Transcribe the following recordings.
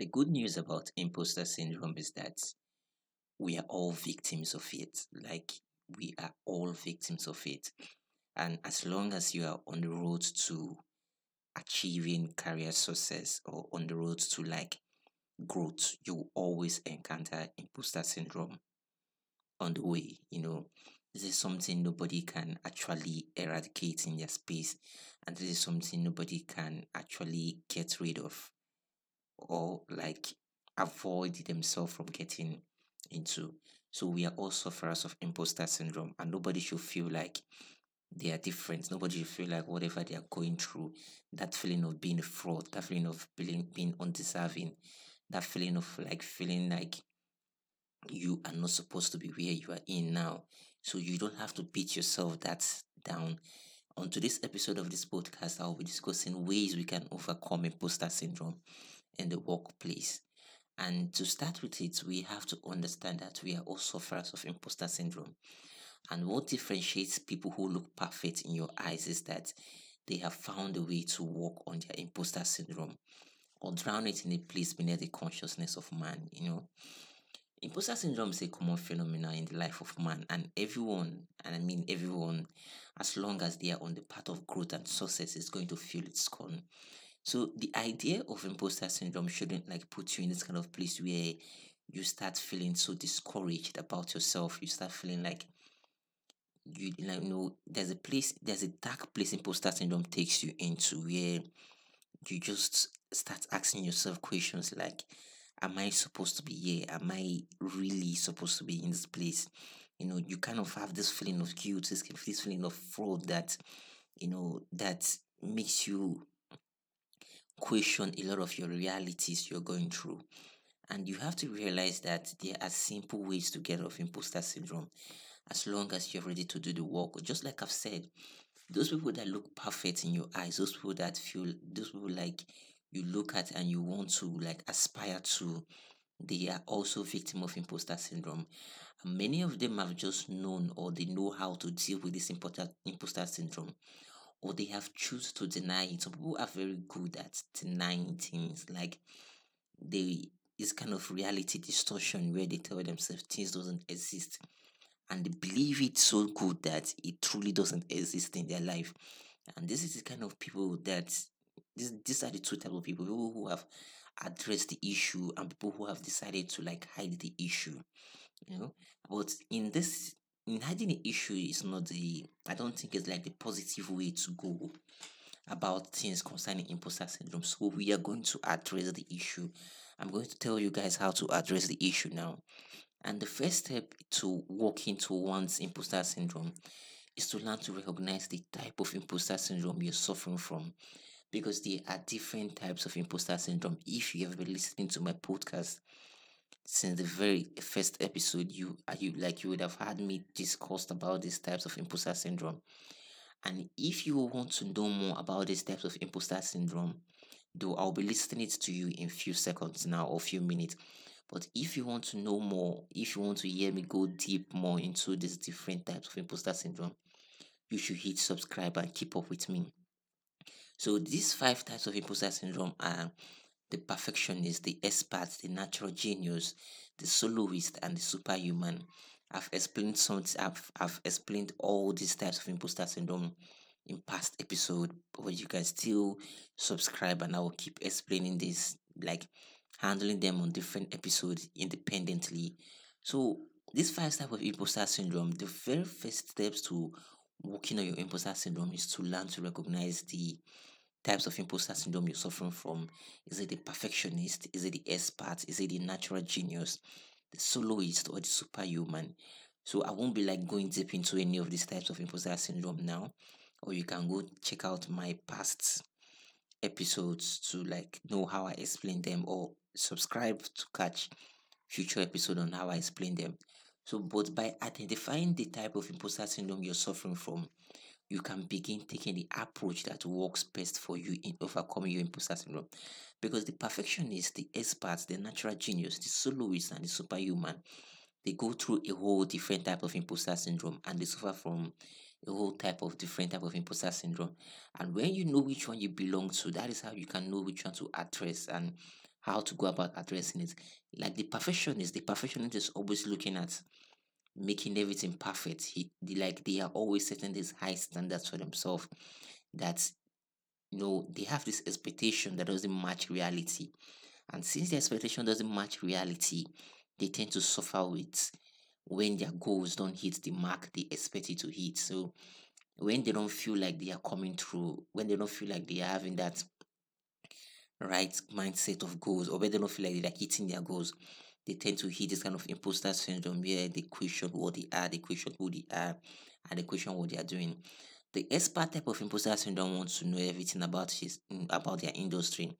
The good news about imposter syndrome is that we are all victims of it. Like, we are all victims of it. And as long as you are on the road to achieving career success or on the road to like growth, you always encounter imposter syndrome on the way. You know, this is something nobody can actually eradicate in their space, and this is something nobody can actually get rid of or like avoid themselves from getting into. So we are all sufferers of imposter syndrome, and nobody should feel like they are different. Nobody should feel like whatever they are going through, that feeling of being a fraud, that feeling of being being undeserving, that feeling of like feeling like you are not supposed to be where you are in now. So you don't have to beat yourself that down. On today's episode of this podcast, I'll be discussing ways we can overcome imposter syndrome in the workplace. And to start with it, we have to understand that we are all sufferers of imposter syndrome. And what differentiates people who look perfect in your eyes is that they have found a way to work on their imposter syndrome or drown it in a place beneath the consciousness of man, you know. Imposter syndrome is a common phenomenon in the life of man, and everyone, and I mean everyone, as long as they are on the path of growth and success, is going to feel its con. So the idea of imposter syndrome shouldn't like put you in this kind of place where you start feeling so discouraged about yourself. You start feeling like you like know there's a place there's a dark place imposter syndrome takes you into where you just start asking yourself questions like am i supposed to be here am i really supposed to be in this place you know you kind of have this feeling of guilt this, this feeling of fraud that you know that makes you question a lot of your realities you're going through and you have to realize that there are simple ways to get off imposter syndrome as long as you're ready to do the work. Just like I've said, those people that look perfect in your eyes, those people that feel, those people like you look at and you want to like aspire to, they are also victim of imposter syndrome. And many of them have just known or they know how to deal with this imposter, imposter syndrome or they have choose to deny it. Some people are very good at denying things like they is kind of reality distortion where they tell themselves things doesn't exist and they believe it so good that it truly doesn't exist in their life. And this is the kind of people that this, these are the two type of people people who have addressed the issue and people who have decided to like hide the issue. You know, but in this hiding the issue is not the I don't think it's like the positive way to go about things concerning imposter syndrome. So we are going to address the issue. I'm going to tell you guys how to address the issue now. And the first step to walking towards imposter syndrome is to learn to recognize the type of imposter syndrome you're suffering from. Because there are different types of imposter syndrome. If you have been listening to my podcast since the very first episode, you are you like you would have had me discussed about these types of imposter syndrome. And if you want to know more about these types of imposter syndrome, though I'll be listening it to you in few seconds now or few minutes. But if you want to know more, if you want to hear me go deep more into these different types of imposter syndrome, you should hit subscribe and keep up with me. So these five types of imposter syndrome are the perfectionist, the expert, the natural genius, the soloist, and the superhuman. I've explained some. I've, I've explained all these types of imposter syndrome in past episode, but you can still subscribe, and I will keep explaining this like handling them on different episodes independently. So this five type of imposter syndrome, the very first steps to working on your imposter syndrome is to learn to recognize the types of imposter syndrome you're suffering from. Is it the perfectionist? Is it the expert? Is it the natural genius? The soloist or the superhuman? So I won't be like going deep into any of these types of imposter syndrome now. Or you can go check out my past episodes to like know how I explain them or subscribe to catch future episode on how I explain them. So, but by identifying the type of imposter syndrome you're suffering from, you can begin taking the approach that works best for you in overcoming your imposter syndrome. Because the perfectionist, the experts, the natural genius, the soloist, and the superhuman, they go through a whole different type of imposter syndrome and they suffer from a whole type of different type of imposter syndrome. And when you know which one you belong to, that is how you can know which one to address and how to go about addressing it. Like the perfectionist, the perfectionist is always looking at making everything perfect. He like they are always setting these high standards for themselves that you know they have this expectation that doesn't match reality. And since the expectation doesn't match reality, they tend to suffer with when their goals don't hit the mark they expect it to hit. So when they don't feel like they are coming through, when they don't feel like they are having that right mindset of goals, or when they don't feel like they're hitting their goals, they tend to hit this kind of imposter syndrome where they question what they are, they question who they are, and they question what they are doing. The expert type of imposter syndrome wants to know everything about his mm, about their industry.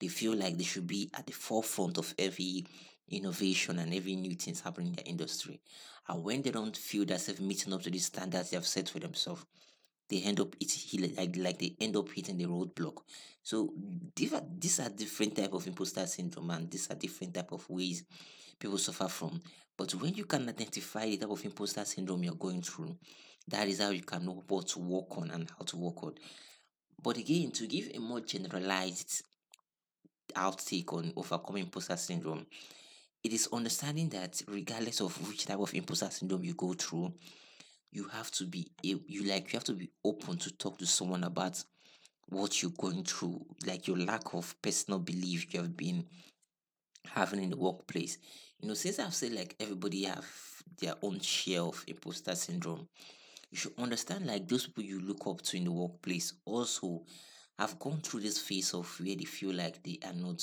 They feel like they should be at the forefront of every innovation and every new things happening in their industry. And when they don't feel themselves meeting up to the standards they have set for themselves, they end up hitting like, like they end up hitting the roadblock. So these are, these are different type of imposter syndrome and these are different type of ways people suffer from. But when you can identify the type of imposter syndrome you're going through, that is how you can know what to work on and how to work on. But again, to give a more generalized outtake on overcoming imposter syndrome, it is understanding that regardless of which type of imposter syndrome you go through, you have to be you like you have to be open to talk to someone about what you're going through, like your lack of personal belief you have been having in the workplace. You know, since I've said like everybody have their own share of imposter syndrome, you should understand like those people you look up to in the workplace also have gone through this phase of where they feel like they are not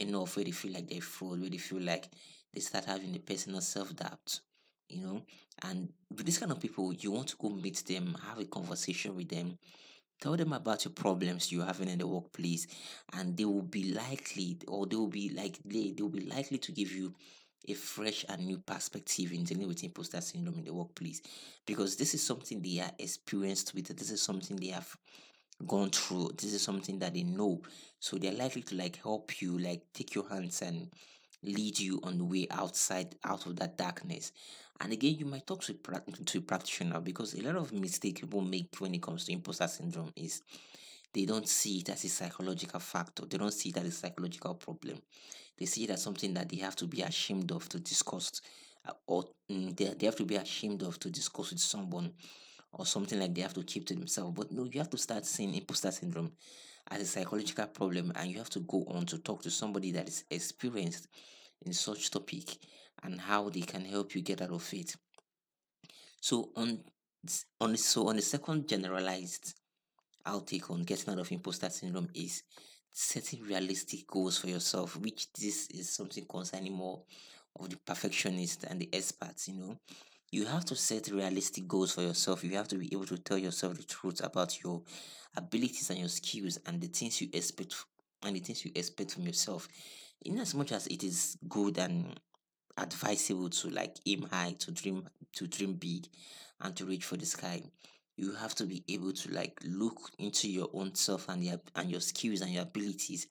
enough where they feel like they're fraud, where they feel like they start having the personal self doubt, you know. And with this kind of people, you want to go meet them, have a conversation with them, tell them about your problems you're having in the workplace, and they will be likely, or they will be like they, they will be likely to give you a fresh and new perspective in dealing with imposter syndrome in the workplace because this is something they are experienced with this is something they have gone through this is something that they know so they're likely to like help you like take your hands and lead you on the way outside out of that darkness. And again you might talk to a, to a practitioner because a lot of mistakes people make when it comes to imposter syndrome is they don't see it as a psychological factor. They don't see it as a psychological problem. They see it as something that they have to be ashamed of to discuss uh, or mm, they, they have to be ashamed of to discuss with someone or something like they have to keep to themselves. But no, you have to start seeing imposter syndrome as a psychological problem and you have to go on to talk to somebody that is experienced in such topic and how they can help you get out of it. So on on so on the second generalized outtake on getting out of imposter syndrome is setting realistic goals for yourself, which this is something concerning more of the perfectionist and the experts, you know you have to set realistic goals for yourself. You have to be able to tell yourself the truth about your abilities and your skills and the things you expect and the things you expect from yourself. In as much as it is good and advisable to like aim high, to dream to dream big and to reach for the sky, you have to be able to like look into your own self and your and your skills and your abilities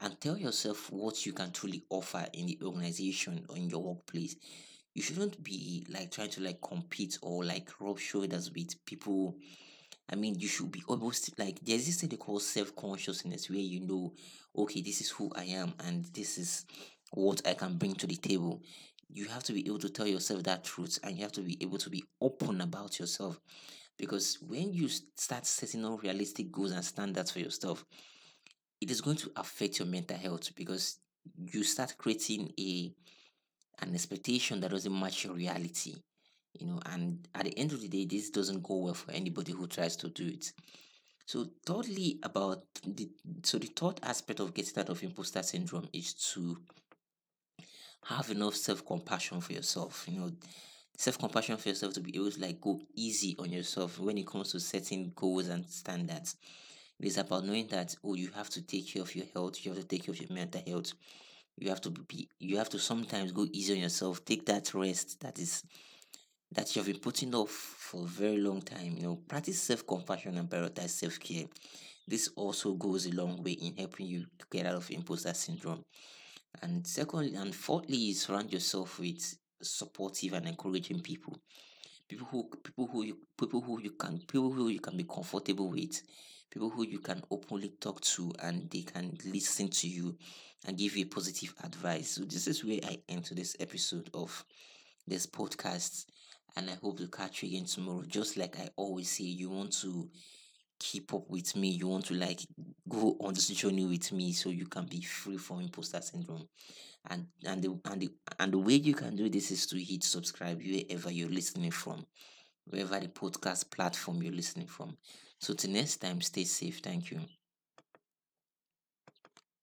and tell yourself what you can truly offer in the organization or in your workplace you shouldn't be like trying to like compete or like rub shoulders with people. I mean, you should be almost like there's this thing they call self consciousness where you know, okay, this is who I am and this is what I can bring to the table. You have to be able to tell yourself that truth and you have to be able to be open about yourself. Because when you start setting up realistic goals and standards for yourself, it is going to affect your mental health because you start creating a an expectation that doesn't match your reality you know and at the end of the day this doesn't go well for anybody who tries to do it. So thirdly about the so the third aspect of getting out of imposter syndrome is to have enough self-compassion for yourself you know. Self-compassion for yourself to be able to like go easy on yourself when it comes to setting goals and standards. It is about knowing that oh you have to take care of your health you have to take care of your mental health you have to be you have to sometimes go easy on yourself take that rest that is that you have been putting off for a very long time you know. Practice self-compassion and prioritize self-care. This also goes a long way in helping you get out of imposter syndrome. And secondly and fourthly surround yourself with supportive and encouraging people people who people who you people who you can people who you can be comfortable with people who you can openly talk to and they can listen to you and give you positive advice. So this is where I end this episode of this podcast. And I hope to catch you again tomorrow. Just like I always say, you want to keep up with me, you want to like go on this journey with me so you can be free from imposter syndrome. And and the and the and the way you can do this is to hit subscribe wherever you're listening from, wherever the podcast platform you're listening from. So till next time, stay safe. Thank you.